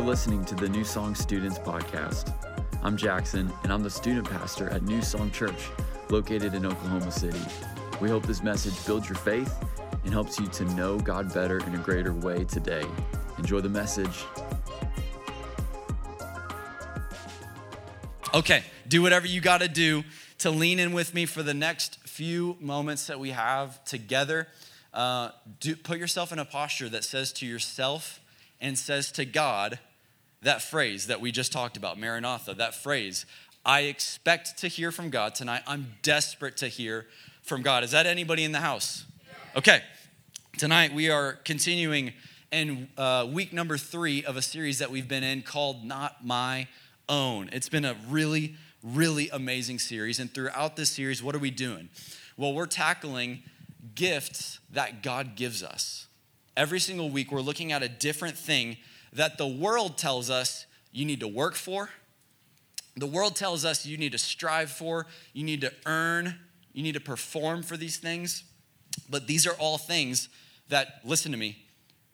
You're listening to the New Song Students Podcast. I'm Jackson, and I'm the student pastor at New Song Church, located in Oklahoma City. We hope this message builds your faith and helps you to know God better in a greater way today. Enjoy the message. Okay, do whatever you got to do to lean in with me for the next few moments that we have together. Uh, do, put yourself in a posture that says to yourself, and says to God that phrase that we just talked about, Maranatha, that phrase, I expect to hear from God tonight. I'm desperate to hear from God. Is that anybody in the house? Okay. Tonight we are continuing in uh, week number three of a series that we've been in called Not My Own. It's been a really, really amazing series. And throughout this series, what are we doing? Well, we're tackling gifts that God gives us. Every single week, we're looking at a different thing that the world tells us you need to work for. The world tells us you need to strive for, you need to earn, you need to perform for these things. But these are all things that, listen to me,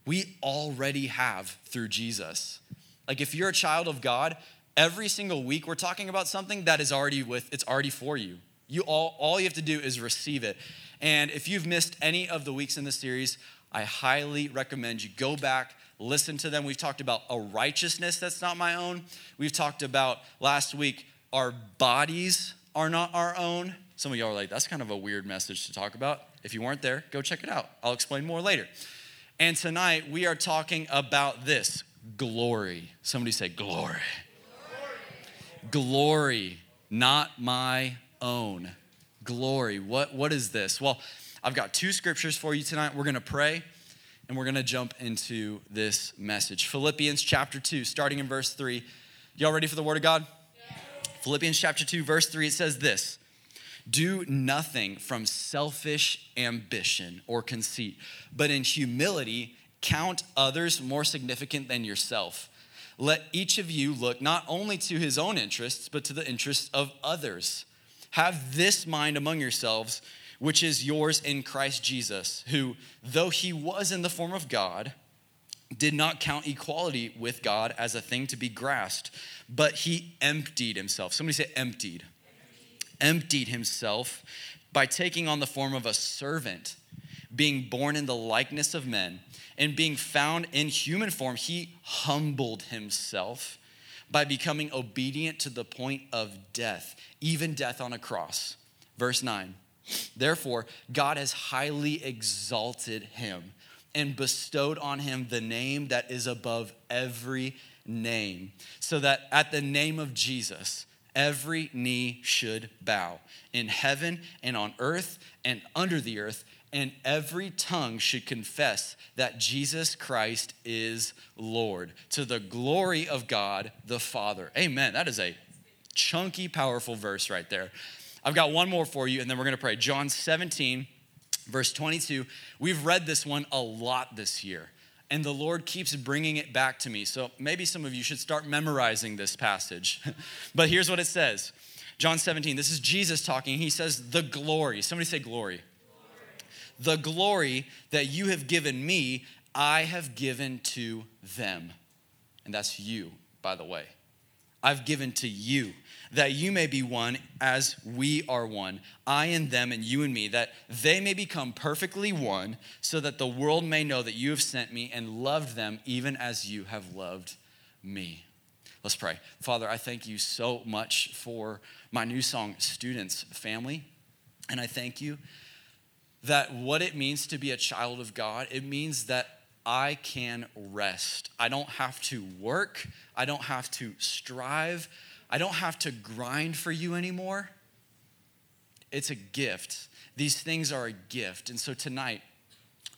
we already have through Jesus. Like if you're a child of God, every single week we're talking about something that is already with, it's already for you. You all, all you have to do is receive it. And if you've missed any of the weeks in the series, I highly recommend you go back, listen to them. We've talked about a righteousness that's not my own. We've talked about last week, our bodies are not our own. Some of y'all are like, that's kind of a weird message to talk about. If you weren't there, go check it out. I'll explain more later. And tonight we are talking about this glory. Somebody say, glory. Glory, glory not my own. Glory. What, what is this? Well, I've got two scriptures for you tonight. We're going to pray and we're going to jump into this message. Philippians chapter 2, starting in verse 3. Y'all ready for the word of God? Yeah. Philippians chapter 2, verse 3, it says this Do nothing from selfish ambition or conceit, but in humility count others more significant than yourself. Let each of you look not only to his own interests, but to the interests of others. Have this mind among yourselves which is yours in Christ Jesus, who, though he was in the form of God, did not count equality with God as a thing to be grasped, but he emptied himself. Somebody say emptied. Emptied himself by taking on the form of a servant, being born in the likeness of men, and being found in human form, he humbled himself by becoming obedient to the point of death, even death on a cross. Verse 9. Therefore, God has highly exalted him and bestowed on him the name that is above every name, so that at the name of Jesus, every knee should bow in heaven and on earth and under the earth, and every tongue should confess that Jesus Christ is Lord to the glory of God the Father. Amen. That is a chunky, powerful verse right there. I've got one more for you, and then we're going to pray. John 17, verse 22. We've read this one a lot this year, and the Lord keeps bringing it back to me. So maybe some of you should start memorizing this passage. but here's what it says John 17, this is Jesus talking. He says, The glory. Somebody say, glory. glory. The glory that you have given me, I have given to them. And that's you, by the way. I've given to you that you may be one as we are one, I and them and you and me, that they may become perfectly one, so that the world may know that you have sent me and loved them even as you have loved me. Let's pray. Father, I thank you so much for my new song, Students Family. And I thank you that what it means to be a child of God, it means that I can rest. I don't have to work. I don't have to strive. I don't have to grind for you anymore. It's a gift. These things are a gift. And so tonight,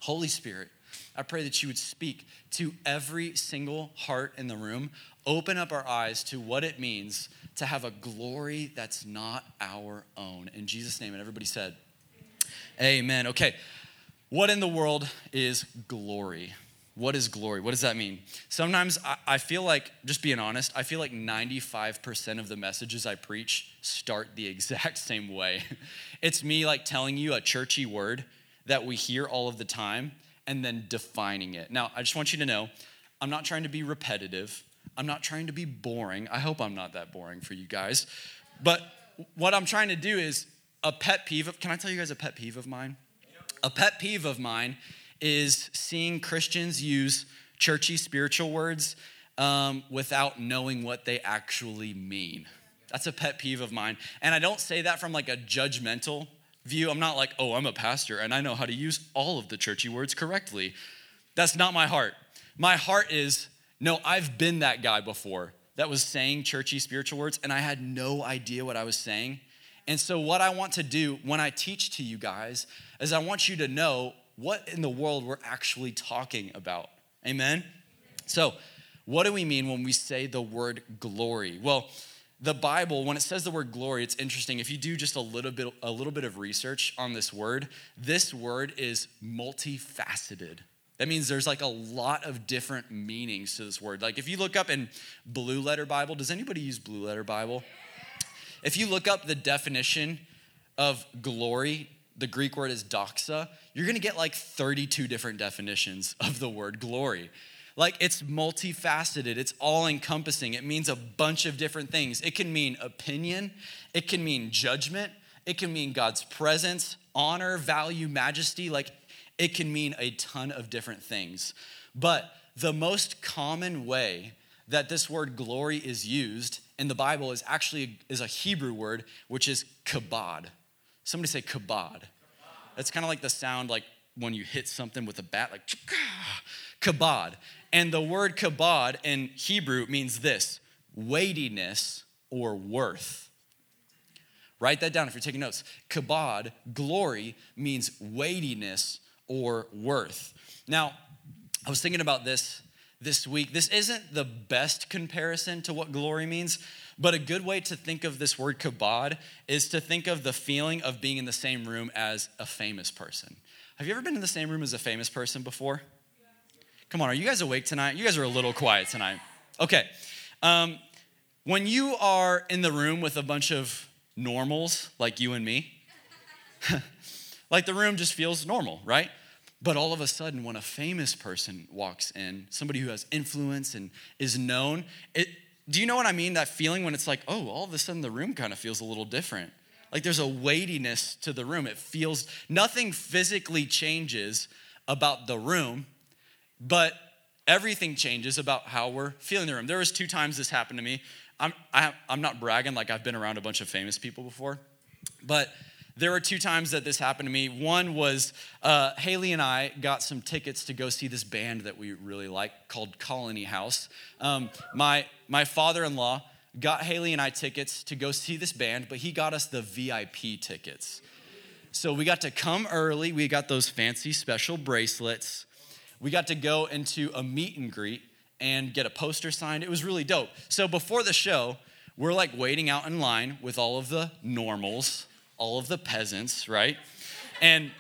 Holy Spirit, I pray that you would speak to every single heart in the room. Open up our eyes to what it means to have a glory that's not our own. In Jesus' name, and everybody said, Amen. Okay, what in the world is glory? What is glory? What does that mean? Sometimes I feel like, just being honest, I feel like 95% of the messages I preach start the exact same way. It's me like telling you a churchy word that we hear all of the time and then defining it. Now, I just want you to know, I'm not trying to be repetitive. I'm not trying to be boring. I hope I'm not that boring for you guys. But what I'm trying to do is a pet peeve of, can I tell you guys a pet peeve of mine? A pet peeve of mine is seeing Christians use churchy spiritual words um, without knowing what they actually mean. That's a pet peeve of mine. And I don't say that from like a judgmental view. I'm not like, oh, I'm a pastor and I know how to use all of the churchy words correctly. That's not my heart. My heart is, no, I've been that guy before that was saying churchy spiritual words and I had no idea what I was saying. And so, what I want to do when I teach to you guys is I want you to know what in the world we're actually talking about. Amen? So, what do we mean when we say the word glory? Well, the Bible, when it says the word glory, it's interesting. If you do just a little bit, a little bit of research on this word, this word is multifaceted. That means there's like a lot of different meanings to this word. Like if you look up in Blue Letter Bible, does anybody use Blue Letter Bible? If you look up the definition of glory, the Greek word is doxa, you're gonna get like 32 different definitions of the word glory. Like it's multifaceted, it's all encompassing. It means a bunch of different things. It can mean opinion, it can mean judgment, it can mean God's presence, honor, value, majesty. Like it can mean a ton of different things. But the most common way that this word glory is used in the Bible is actually is a Hebrew word, which is kabod. Somebody say kabod. It's kind of like the sound like when you hit something with a bat, like kabod. And the word kabod in Hebrew means this weightiness or worth. Write that down if you're taking notes. Kabod, glory, means weightiness or worth. Now, I was thinking about this this week. This isn't the best comparison to what glory means, but a good way to think of this word kabod is to think of the feeling of being in the same room as a famous person. Have you ever been in the same room as a famous person before? Come on, are you guys awake tonight? You guys are a little quiet tonight. Okay. Um, when you are in the room with a bunch of normals like you and me, like the room just feels normal, right? But all of a sudden, when a famous person walks in, somebody who has influence and is known, it, do you know what I mean? That feeling when it's like, oh, all of a sudden the room kind of feels a little different. Like there's a weightiness to the room. It feels, nothing physically changes about the room, but everything changes about how we're feeling the room. There was two times this happened to me. I'm, I, am i am not bragging like I've been around a bunch of famous people before, but there were two times that this happened to me. One was uh, Haley and I got some tickets to go see this band that we really like called Colony House. Um, my my father-in-law got Haley and I tickets to go see this band, but he got us the VIP tickets. So we got to come early. We got those fancy special bracelets we got to go into a meet and greet and get a poster signed. It was really dope. So before the show, we're like waiting out in line with all of the normals, all of the peasants, right? And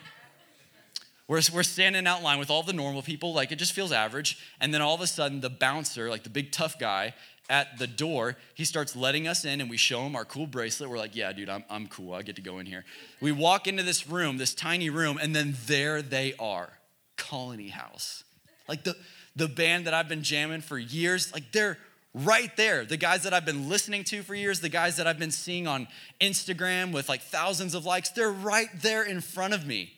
we're, we're standing out line with all the normal people, like it just feels average. And then all of a sudden, the bouncer, like the big tough guy at the door, he starts letting us in and we show him our cool bracelet. We're like, yeah, dude, I'm, I'm cool. I get to go in here. We walk into this room, this tiny room, and then there they are Colony House. Like the, the band that I've been jamming for years, like they're right there. The guys that I've been listening to for years, the guys that I've been seeing on Instagram with like thousands of likes, they're right there in front of me.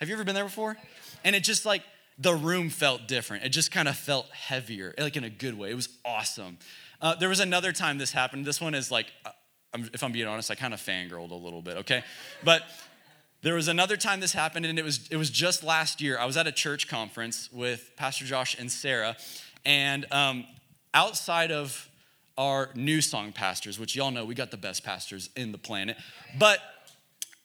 Have you ever been there before? And it just like, the room felt different. It just kind of felt heavier, like in a good way. It was awesome. Uh, there was another time this happened. This one is like, uh, if I'm being honest, I kind of fangirled a little bit, okay? But there was another time this happened, and it was, it was just last year. I was at a church conference with Pastor Josh and Sarah, and um, outside of our new song pastors, which y'all know we got the best pastors in the planet, but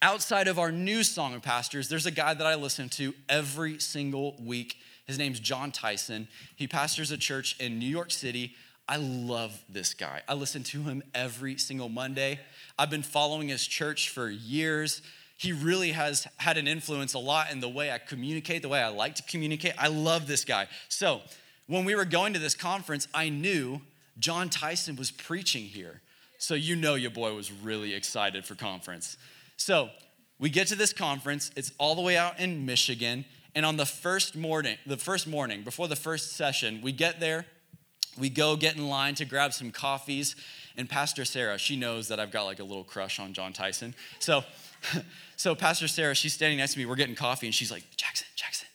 outside of our new song pastors, there's a guy that I listen to every single week. His name's Jon Tyson. He pastors a church in New York City. I love this guy. I listen to him every single Monday. I've been following his church for years he really has had an influence a lot in the way I communicate, the way I like to communicate. I love this guy. So, when we were going to this conference, I knew Jon Tyson was preaching here. So, you know, your boy was really excited for conference. So, we get to this conference, it's all the way out in Michigan. And on the first morning, the first morning, before the first session, we get there, we go get in line to grab some coffees. And Pastor Sarah, she knows that I've got like a little crush on Jon Tyson. So, so Pastor Sarah, she's standing next to me. We're getting coffee, and she's like, Jackson, Jackson,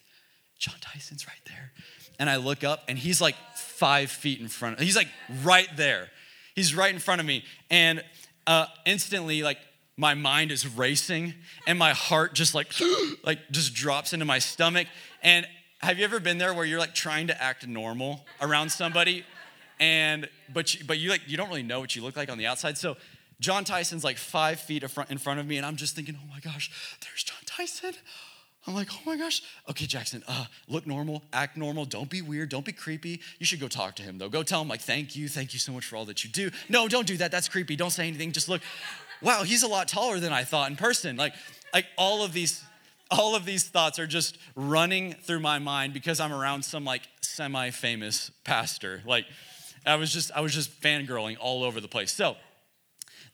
Jon Tyson's right there. And I look up, and he's like five feet in front. He's like right there. He's right in front of me. And uh, instantly, like my mind is racing, and my heart just like, like just drops into my stomach. And have you ever been there where you're like trying to act normal around somebody and but you, but you like you don't really know what you look like on the outside so jon tyson's like five feet in front of me and i'm just thinking oh my gosh there's jon tyson i'm like oh my gosh okay jackson uh, look normal act normal don't be weird don't be creepy you should go talk to him though go tell him like thank you thank you so much for all that you do no don't do that that's creepy don't say anything just look wow he's a lot taller than i thought in person like like all of these all of these thoughts are just running through my mind because I'm around some like semi-famous pastor. Like I was just I was just fangirling all over the place. So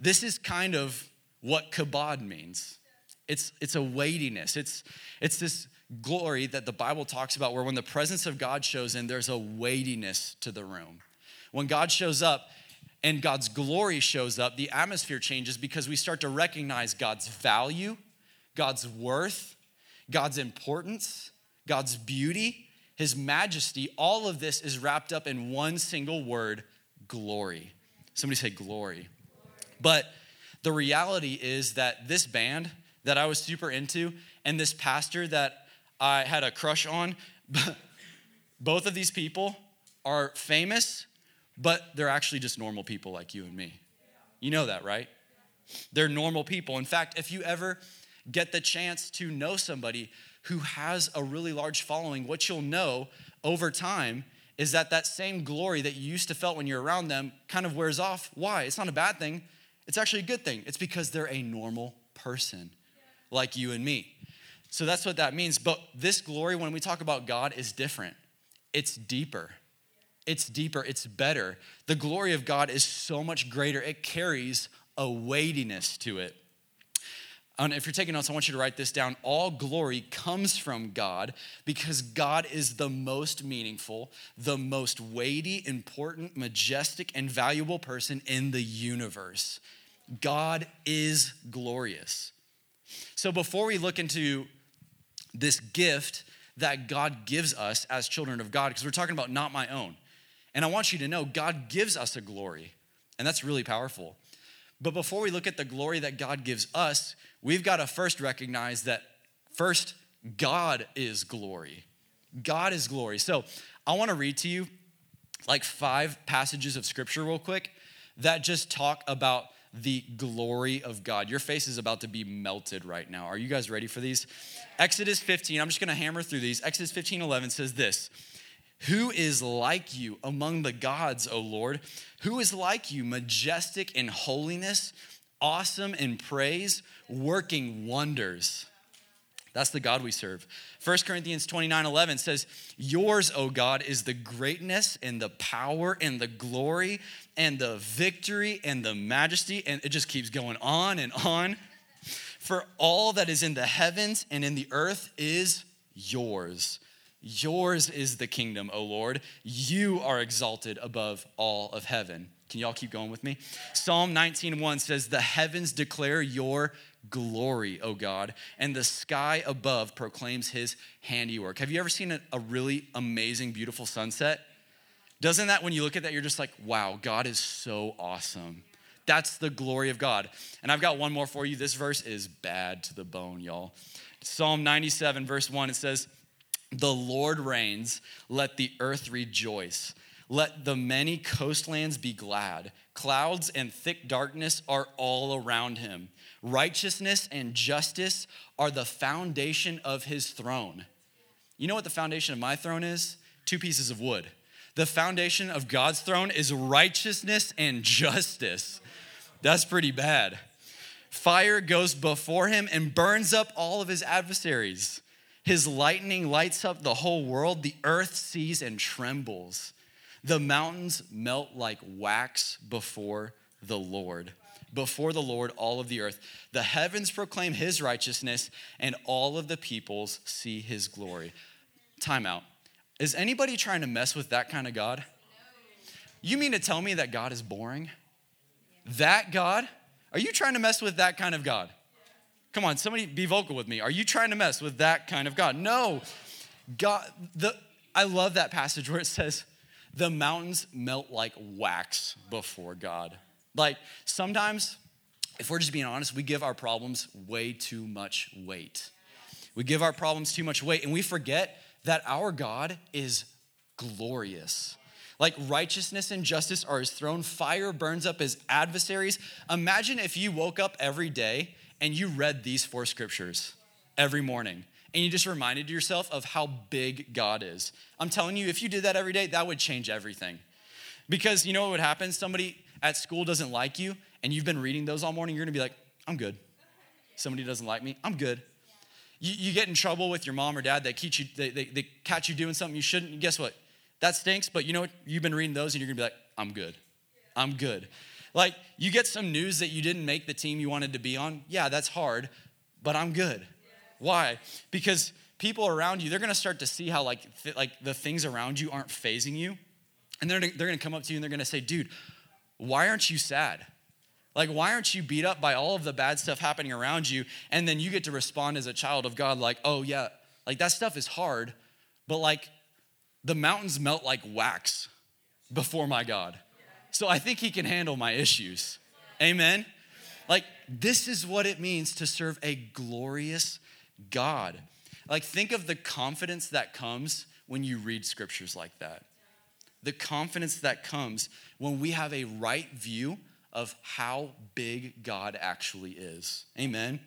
this is kind of what kabod means. It's it's a weightiness. It's it's this glory that the Bible talks about where when the presence of God shows in, there's a weightiness to the room. When God shows up, and God's glory shows up, the atmosphere changes because we start to recognize God's value, God's worth, God's importance, God's beauty, His majesty, all of this is wrapped up in one single word glory. Somebody say glory. But the reality is that this band that I was super into and this pastor that I had a crush on, both of these people are famous, but they're actually just normal people like you and me. You know that, right? They're normal people. In fact, if you ever get the chance to know somebody who has a really large following, what you'll know over time is that that same glory that you used to felt when you're around them kind of wears off. Why? It's not a bad thing. It's actually a good thing. It's because they're a normal person like you and me. So that's what that means. But this glory, when we talk about God, is different. It's deeper. It's deeper. It's better. The glory of God is so much greater. It carries a weightiness to it. And if you're taking notes, I want you to write this down. All glory comes from God because God is the most meaningful, the most weighty, important, majestic, and valuable person in the universe. God is glorious. So before we look into this gift that God gives us as children of God, because we're talking about not my own, and I want you to know God gives us a glory, and that's really powerful. But before we look at the glory that God gives us, we've got to first recognize that first, God is glory. God is glory. So I want to read to you like five passages of scripture, real quick, that just talk about the glory of God. Your face is about to be melted right now. Are you guys ready for these? Exodus 15, I'm just going to hammer through these. Exodus 15 11 says this Who is like you among the gods, O Lord? Who is like you, majestic in holiness, awesome in praise? working wonders. That's the God we serve. 1 Corinthians 29 11 says, Yours, O God, is the greatness and the power and the glory and the victory and the majesty. And it just keeps going on and on. For all that is in the heavens and in the earth is yours. Yours is the kingdom, O Lord. You are exalted above all of heaven. Can y'all keep going with me? Psalm 19:1 says, "The heavens declare your glory, O God, and the sky above proclaims his handiwork. Have you ever seen a, really amazing, beautiful sunset? Doesn't that, when you look at that, you're just like, wow, God is so awesome. That's the glory of God. And I've got one more for you. This verse is bad to the bone, y'all. Psalm 97, verse 1, it says, The Lord reigns, let the earth rejoice. Let the many coastlands be glad. Clouds and thick darkness are all around him. Righteousness and justice are the foundation of his throne. You know what the foundation of my throne is? Two pieces of wood. The foundation of God's throne is righteousness and justice. That's pretty bad. Fire goes before him and burns up all of his adversaries. His lightning lights up the whole world. The earth sees and trembles. The mountains melt like wax before the Lord before the Lord all of the earth. The heavens proclaim his righteousness, and all of the peoples see his glory. Time out. Is anybody trying to mess with that kind of God? You mean to tell me that God is boring? That God? Are you trying to mess with that kind of God? Come on, somebody be vocal with me. Are you trying to mess with that kind of God? No. God, the I love that passage where it says, the mountains melt like wax before God. Like sometimes, if we're just being honest, we give our problems way too much weight. We give our problems too much weight and we forget that our God is glorious. Like righteousness and justice are his throne, fire burns up his adversaries. Imagine if you woke up every day and you read these four scriptures every morning and you just reminded yourself of how big God is. I'm telling you, if you did that every day, that would change everything. Because you know what would happen? Somebody at school doesn't like you, and you've been reading those all morning, you're gonna be like, I'm good. Somebody doesn't like me, I'm good. You, you get in trouble with your mom or dad, they, catch you, they, they, they catch you doing something you shouldn't. Guess what? That stinks, but you know what? You've been reading those, and you're gonna be like, I'm good. I'm good. Like, you get some news that you didn't make the team you wanted to be on. Yeah, that's hard, but I'm good. Why? Because people around you, they're gonna start to see how like, th- like the things around you aren't phasing you. And they're, they're gonna come up to you and they're gonna say, dude, why aren't you sad? Like, why aren't you beat up by all of the bad stuff happening around you? And then you get to respond as a child of God, like, oh, yeah, like that stuff is hard, but like the mountains melt like wax before my God. So I think He can handle my issues. Amen? Like, this is what it means to serve a glorious God. Like, think of the confidence that comes when you read scriptures like that. The confidence that comes when we have a right view of how big God actually is. Amen.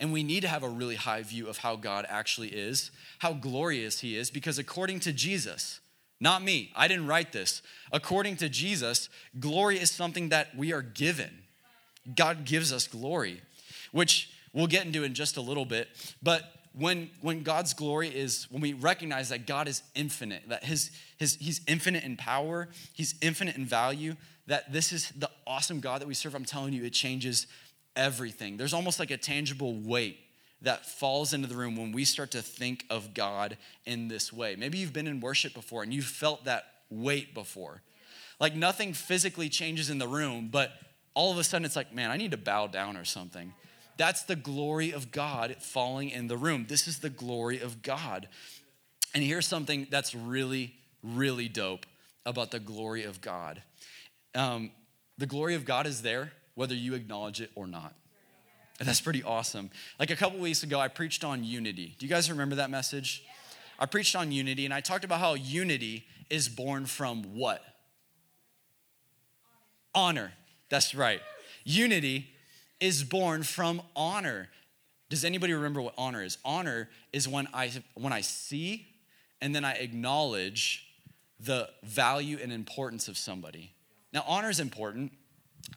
And we need to have a really high view of how God actually is, how glorious He is, because according to Jesus, not me, I didn't write this. According to Jesus, glory is something that we are given. God gives us glory, which we'll get into in just a little bit. But when, when God's glory is, when we recognize that God is infinite, that his, his, He's infinite in power, He's infinite in value, that this is the awesome God that we serve, I'm telling you, it changes everything. There's almost like a tangible weight that falls into the room when we start to think of God in this way. Maybe you've been in worship before and you've felt that weight before. Like nothing physically changes in the room, but all of a sudden it's like, man, I need to bow down or something. That's the glory of God falling in the room. This is the glory of God. And here's something that's really, really dope about the glory of God. Um, the glory of God is there whether you acknowledge it or not. And that's pretty awesome. Like a couple weeks ago, I preached on unity. Do you guys remember that message? I preached on unity and I talked about how unity is born from what? Honor. That's right. Unity is born from honor. Does anybody remember what honor is? Honor is when I when I see and then I acknowledge the value and importance of somebody. Now honor is important.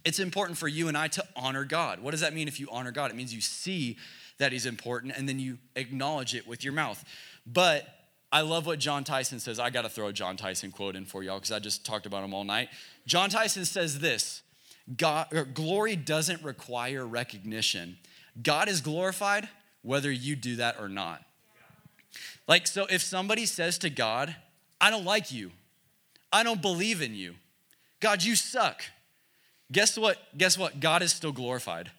It's important for you and I to honor God. What does that mean if you honor God? It means you see that he's important and then you acknowledge it with your mouth. But I love what Jon Tyson says. I got to throw a Jon Tyson quote in for y'all because I just talked about him all night. Jon Tyson says this God, glory doesn't require recognition. God is glorified whether you do that or not. Like, so if somebody says to God, I don't like you, I don't believe in you, God, you suck. Guess what? Guess what? God is still glorified.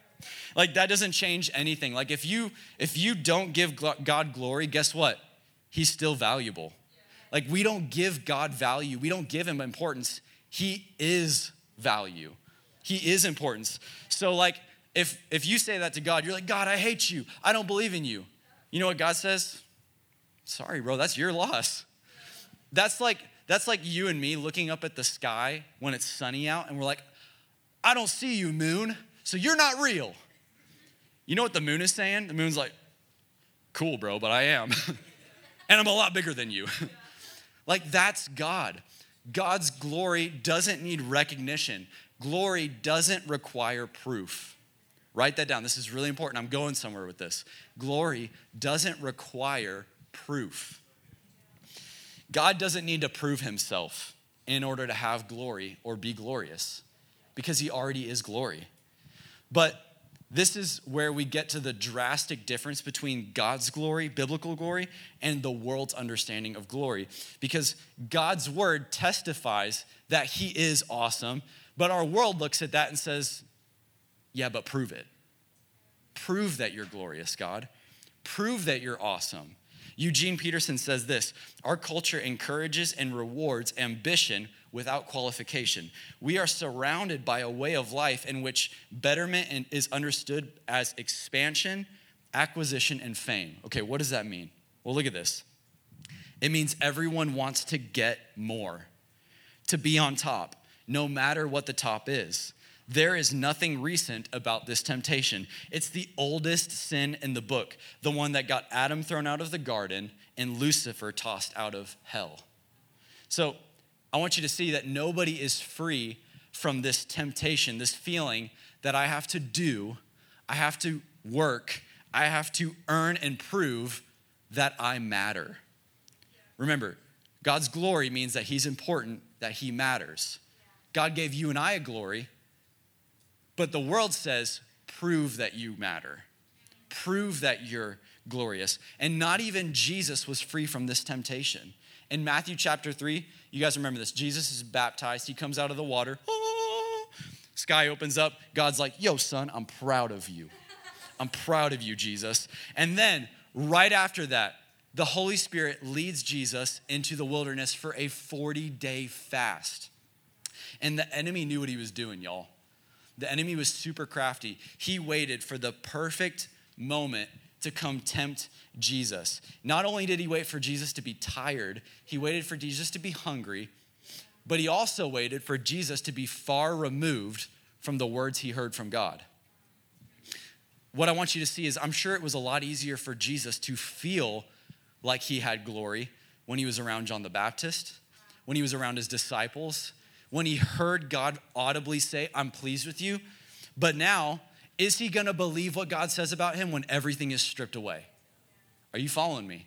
like that doesn't change anything. Like if you if you don't give God glory, guess what? He's still valuable. Like we don't give God value. We don't give him importance. He is value. He is importance. So like if if you say that to God, you're like, "God, I hate you. I don't believe in you." You know what God says? Sorry, bro, that's your loss. That's like that's like you and me looking up at the sky when it's sunny out and we're like, "I don't see you, moon. So you're not real." You know what the moon is saying? The moon's like, "Cool, bro, but I am." and I'm a lot bigger than you. like that's God. God's glory doesn't need recognition. Glory doesn't require proof. Write that down. This is really important. I'm going somewhere with this. Glory doesn't require proof. God doesn't need to prove himself in order to have glory or be glorious because he already is glory. But this is where we get to the drastic difference between God's glory, biblical glory, and the world's understanding of glory. Because God's word testifies that he is awesome, but our world looks at that and says, yeah, but prove it. Prove that you're glorious, God. Prove that you're awesome. Eugene Peterson says this Our culture encourages and rewards ambition without qualification. We are surrounded by a way of life in which betterment is understood as expansion, acquisition, and fame. Okay, what does that mean? Well, look at this. It means everyone wants to get more, to be on top, no matter what the top is. There is nothing recent about this temptation. It's the oldest sin in the book, the one that got Adam thrown out of the garden and Lucifer tossed out of hell. So I want you to see that nobody is free from this temptation, this feeling that I have to do, I have to work, I have to earn and prove that I matter. Remember, God's glory means that He's important, that He matters. God gave you and I a glory but the world says, prove that you matter, prove that you're glorious. And not even Jesus was free from this temptation. In Matthew chapter 3, you guys remember this Jesus is baptized, he comes out of the water. Oh, sky opens up. God's like, Yo, son, I'm proud of you. I'm proud of you, Jesus. And then, right after that, the Holy Spirit leads Jesus into the wilderness for a 40 day fast. And the enemy knew what he was doing, y'all. The enemy was super crafty. He waited for the perfect moment to come tempt Jesus. Not only did he wait for Jesus to be tired, he waited for Jesus to be hungry, but he also waited for Jesus to be far removed from the words he heard from God. What I want you to see is I'm sure it was a lot easier for Jesus to feel like he had glory when he was around John the Baptist, when he was around his disciples, when he heard God audibly say, I'm pleased with you. But now, is he gonna believe what God says about him when everything is stripped away? Are you following me?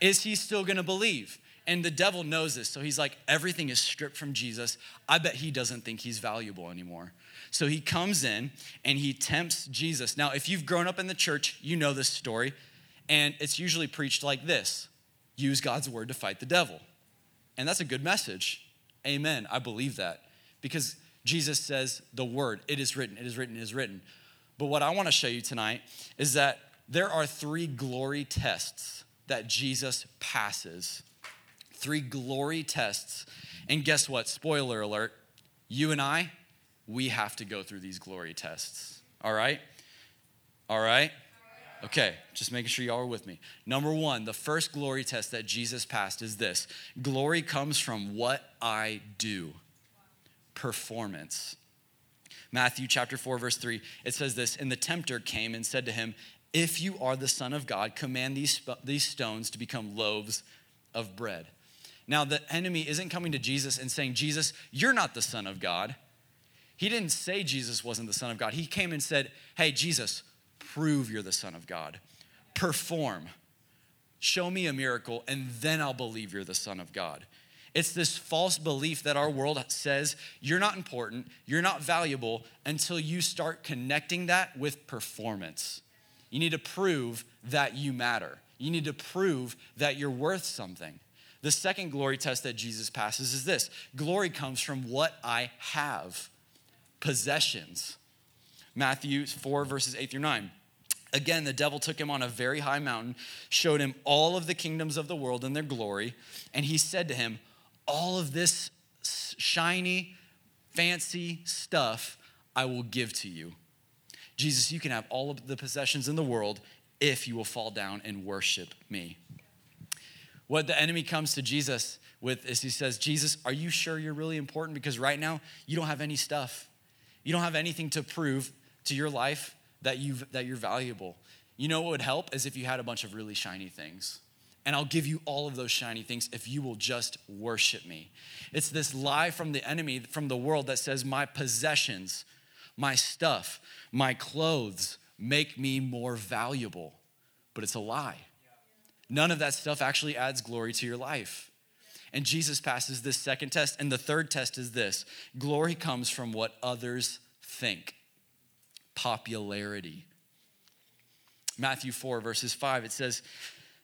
Is he still gonna believe? And the devil knows this. So he's like, everything is stripped from Jesus. I bet he doesn't think he's valuable anymore. So he comes in and he tempts Jesus. Now, if you've grown up in the church, you know this story. And it's usually preached like this use God's word to fight the devil. And that's a good message. Amen. I believe that because Jesus says the word, it is written, it is written, it is written. But what I want to show you tonight is that there are three glory tests that Jesus passes. Three glory tests. And guess what? Spoiler alert. You and I, we have to go through these glory tests. All right? All right? Okay, just making sure y'all are with me. Number one, the first glory test that Jesus passed is this glory comes from what I do, performance. Matthew chapter 4, verse 3, it says this And the tempter came and said to him, If you are the Son of God, command these, these stones to become loaves of bread. Now, the enemy isn't coming to Jesus and saying, Jesus, you're not the Son of God. He didn't say Jesus wasn't the Son of God. He came and said, Hey, Jesus, prove you're the Son of God. Perform. Show me a miracle, and then I'll believe you're the Son of God. It's this false belief that our world says you're not important, you're not valuable until you start connecting that with performance. You need to prove that you matter. You need to prove that you're worth something. The second glory test that Jesus passes is this glory comes from what I have possessions. Matthew 4, verses 8 through 9. Again, the devil took him on a very high mountain, showed him all of the kingdoms of the world and their glory, and he said to him, All of this shiny, fancy stuff I will give to you. Jesus, you can have all of the possessions in the world if you will fall down and worship me. What the enemy comes to Jesus with is he says, Jesus, are you sure you're really important? Because right now, you don't have any stuff. You don't have anything to prove to your life that, you that you're valuable. You know what would help is if you had a bunch of really shiny things. And I'll give you all of those shiny things if you will just worship me. It's this lie from the enemy, from the world, that says, My possessions, my stuff, my clothes make me more valuable. But it's a lie. None of that stuff actually adds glory to your life. And Jesus passes this second test. And the third test is this glory comes from what others think popularity. Matthew 4, verses 5, it says,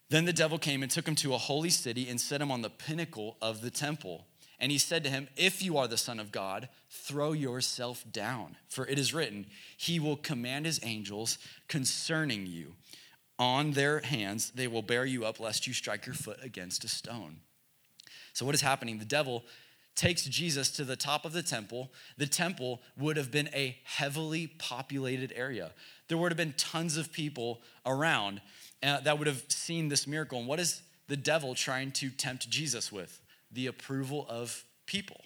Then the devil came and took him to a holy city and set him on the pinnacle of the temple. And he said to him, If you are the Son of God, throw yourself down. For it is written, He will command His angels concerning you. On their hands they will bear you up, lest you strike your foot against a stone. So, what is happening? The devil takes Jesus to the top of the temple. The temple would have been a heavily populated area. There would have been tons of people around uh, that would have seen this miracle. And what is the devil trying to tempt Jesus with? The approval of people,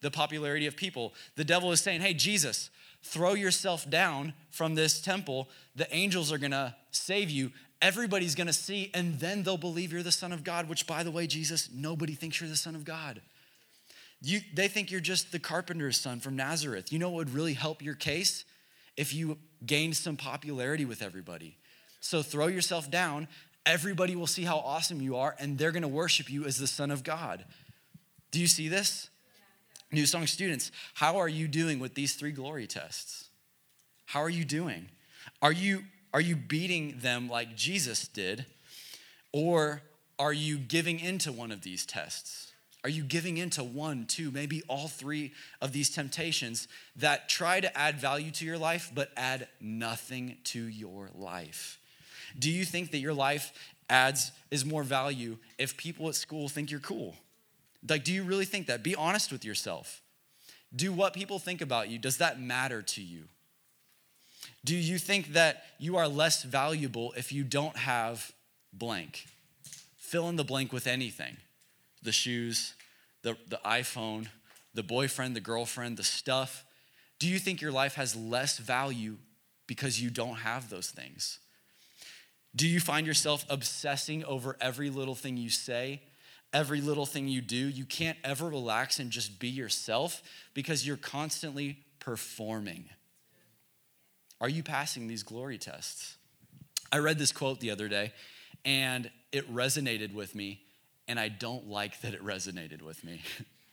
the popularity of people. The devil is saying, Hey, Jesus, throw yourself down from this temple. The angels are gonna save you. Everybody's gonna see, and then they'll believe you're the Son of God, which, by the way, Jesus, nobody thinks you're the Son of God. You, they think you're just the carpenter's son from Nazareth. You know what would really help your case? If you gained some popularity with everybody. So throw yourself down. Everybody will see how awesome you are, and they're gonna worship you as the Son of God. Do you see this? New Song students, how are you doing with these three glory tests? How are you doing? Are you, are you beating them like Jesus did? Or are you giving into one of these tests? Are you giving into one, two, maybe all three of these temptations that try to add value to your life but add nothing to your life? Do you think that your life adds is more value if people at school think you're cool? Like do you really think that? Be honest with yourself. Do what people think about you does that matter to you? Do you think that you are less valuable if you don't have blank? Fill in the blank with anything the shoes, the, the iPhone, the boyfriend, the girlfriend, the stuff? Do you think your life has less value because you don't have those things? Do you find yourself obsessing over every little thing you say, every little thing you do? You can't ever relax and just be yourself because you're constantly performing. Are you passing these glory tests? I read this quote the other day and it resonated with me and I don't like that it resonated with me.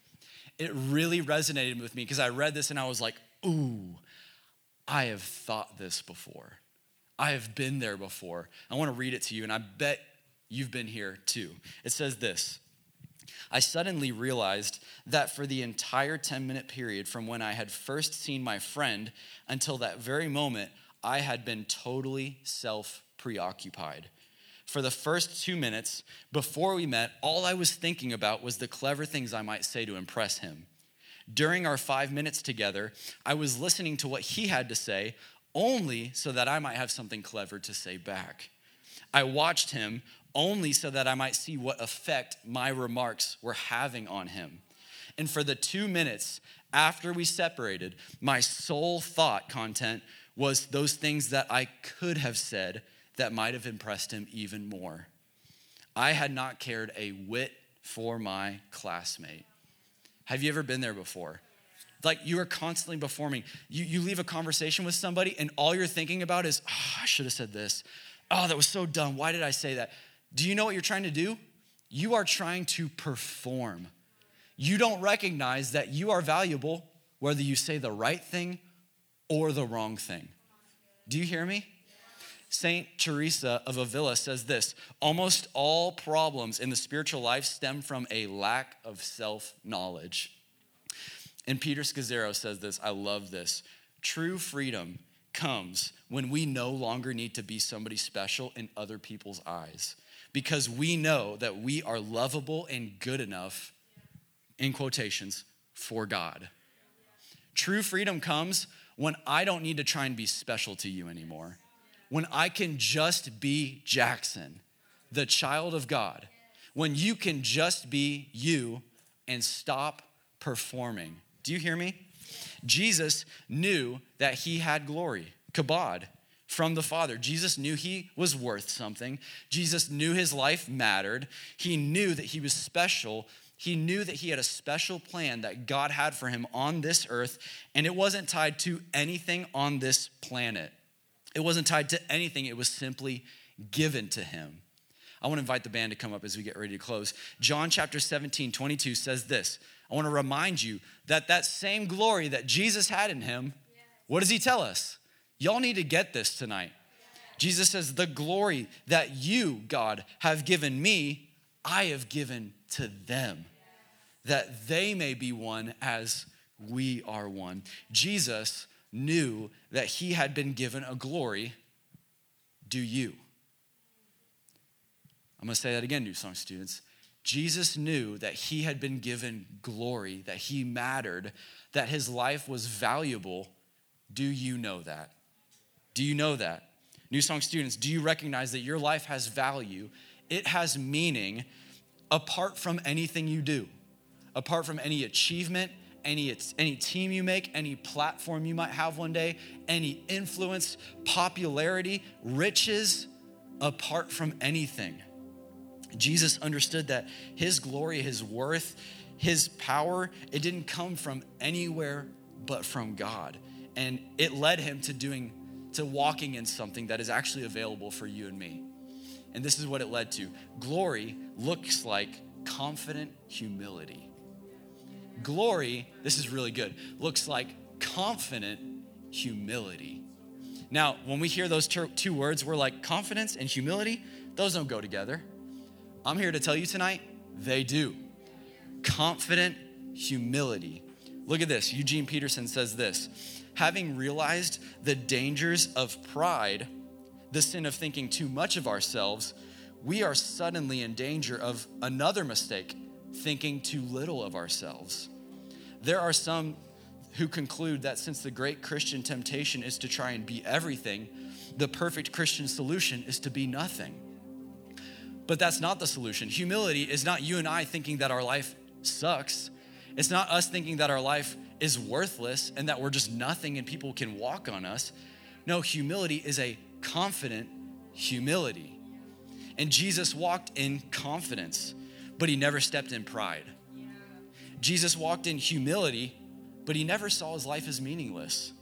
it really resonated with me because I read this and I was like, ooh, I have thought this before. I have been there before. I want to read it to you, and I bet you've been here too. It says this I suddenly realized that for the entire 10 minute period from when I had first seen my friend until that very moment, I had been totally self preoccupied for the first two minutes before we met, all I was thinking about was the clever things I might say to impress him. During our five minutes together, I was listening to what he had to say only so that I might have something clever to say back. I watched him only so that I might see what effect my remarks were having on him. And for the two minutes after we separated, my sole thought content was those things that I could have said that might have impressed him even more. I had not cared a whit for my classmate. Have you ever been there before? Like you are constantly performing. You, you leave a conversation with somebody, and all you're thinking about is, oh, I should have said this. Oh, that was so dumb. Why did I say that? Do you know what you're trying to do? You are trying to perform. You don't recognize that you are valuable whether you say the right thing or the wrong thing. Do you hear me? Saint Teresa of Avila says this almost all problems in the spiritual life stem from a lack of self knowledge. And Peter Scazzero says this I love this. True freedom comes when we no longer need to be somebody special in other people's eyes because we know that we are lovable and good enough, in quotations, for God. True freedom comes when I don't need to try and be special to you anymore when I can just be Jackson, the child of God, when you can just be you and stop performing. Do you hear me? Jesus knew that he had glory, kabod, from the Father. Jesus knew he was worth something. Jesus knew his life mattered. He knew that he was special. He knew that he had a special plan that God had for him on this earth, and it wasn't tied to anything on this planet. It wasn't tied to anything, it was simply given to him. I want to invite the band to come up as we get ready to close. John chapter 17, 22 says this. I want to remind you that that same glory that Jesus had in him, what does he tell us? Y'all need to get this tonight. Jesus says, The glory that you, God, have given me, I have given to them, that they may be one as we are one. Jesus knew that he had been given a glory. Do you? I'm going to say that again, New Song students. Jesus knew that he had been given glory, that he mattered, that his life was valuable. Do you know that? Do you know that? New Song students, do you recognize that your life has value? It has meaning apart from anything you do, apart from any achievement, any, any team you make, any platform you might have one day, any influence, popularity, riches, apart from anything. Jesus understood that his glory, his worth, his power, it didn't come from anywhere but from God. And it led him to doing, to walking in something that is actually available for you and me. And this is what it led to. Glory looks like confident humility. Glory, this is really good, looks like confident humility. Now, when we hear those two words, we're like confidence and humility, those don't go together. I'm here to tell you tonight, they do. Confident humility. Look at this. Eugene Peterson says this Having realized the dangers of pride, the sin of thinking too much of ourselves, we are suddenly in danger of another mistake, thinking too little of ourselves. There are some who conclude that since the great Christian temptation is to try and be everything, the perfect Christian solution is to be nothing. But that's not the solution. Humility is not you and I thinking that our life sucks. It's not us thinking that our life is worthless and that we're just nothing and people can walk on us. No, humility is a confident humility. And Jesus walked in confidence, but he never stepped in pride. Jesus walked in humility, but he never saw his life as meaningless.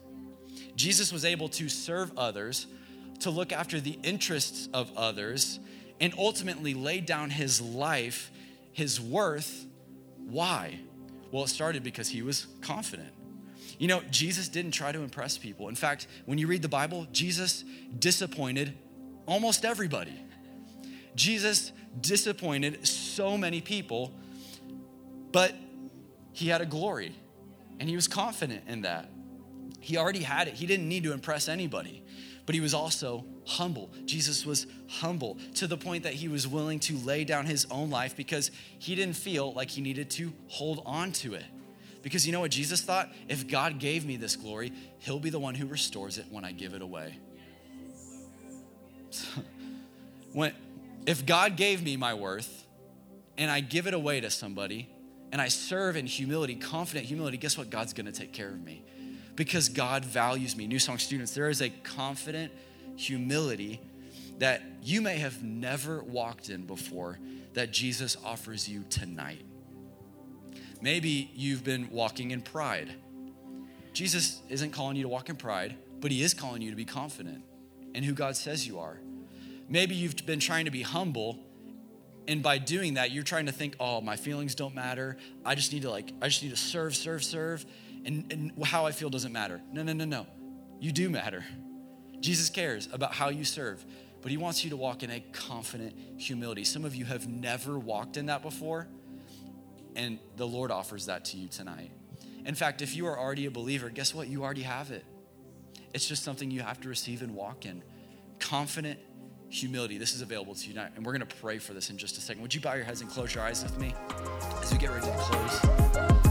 Jesus was able to serve others, to look after the interests of others, and ultimately laid down his life, his worth. Why? Well, it started because he was confident. You know, Jesus didn't try to impress people. In fact, when you read the Bible, Jesus disappointed almost everybody. Jesus disappointed so many people, but he had a glory and he was confident in that. He already had it, he didn't need to impress anybody, but he was also humble. Jesus was humble to the point that he was willing to lay down his own life because he didn't feel like he needed to hold on to it. Because you know what Jesus thought? If God gave me this glory, he'll be the one who restores it when I give it away. when, if God gave me my worth and I give it away to somebody and I serve in humility, confident humility, guess what? God's gonna take care of me because God values me. New Song students, there is a confident humility that you may have never walked in before that Jesus offers you tonight. Maybe you've been walking in pride. Jesus isn't calling you to walk in pride, but he is calling you to be confident in who God says you are. Maybe you've been trying to be humble, and by doing that, you're trying to think, oh, my feelings don't matter. I just need to like, I just need to serve, serve, serve, and, and how I feel doesn't matter. No, no, no, no. You do matter. Jesus cares about how you serve, but he wants you to walk in a confident humility. Some of you have never walked in that before, and the Lord offers that to you tonight. In fact, if you are already a believer, guess what? You already have it. It's just something you have to receive and walk in. Confident humility. This is available to you tonight. And we're going to pray for this in just a second. Would you bow your heads and close your eyes with me as we get ready to close?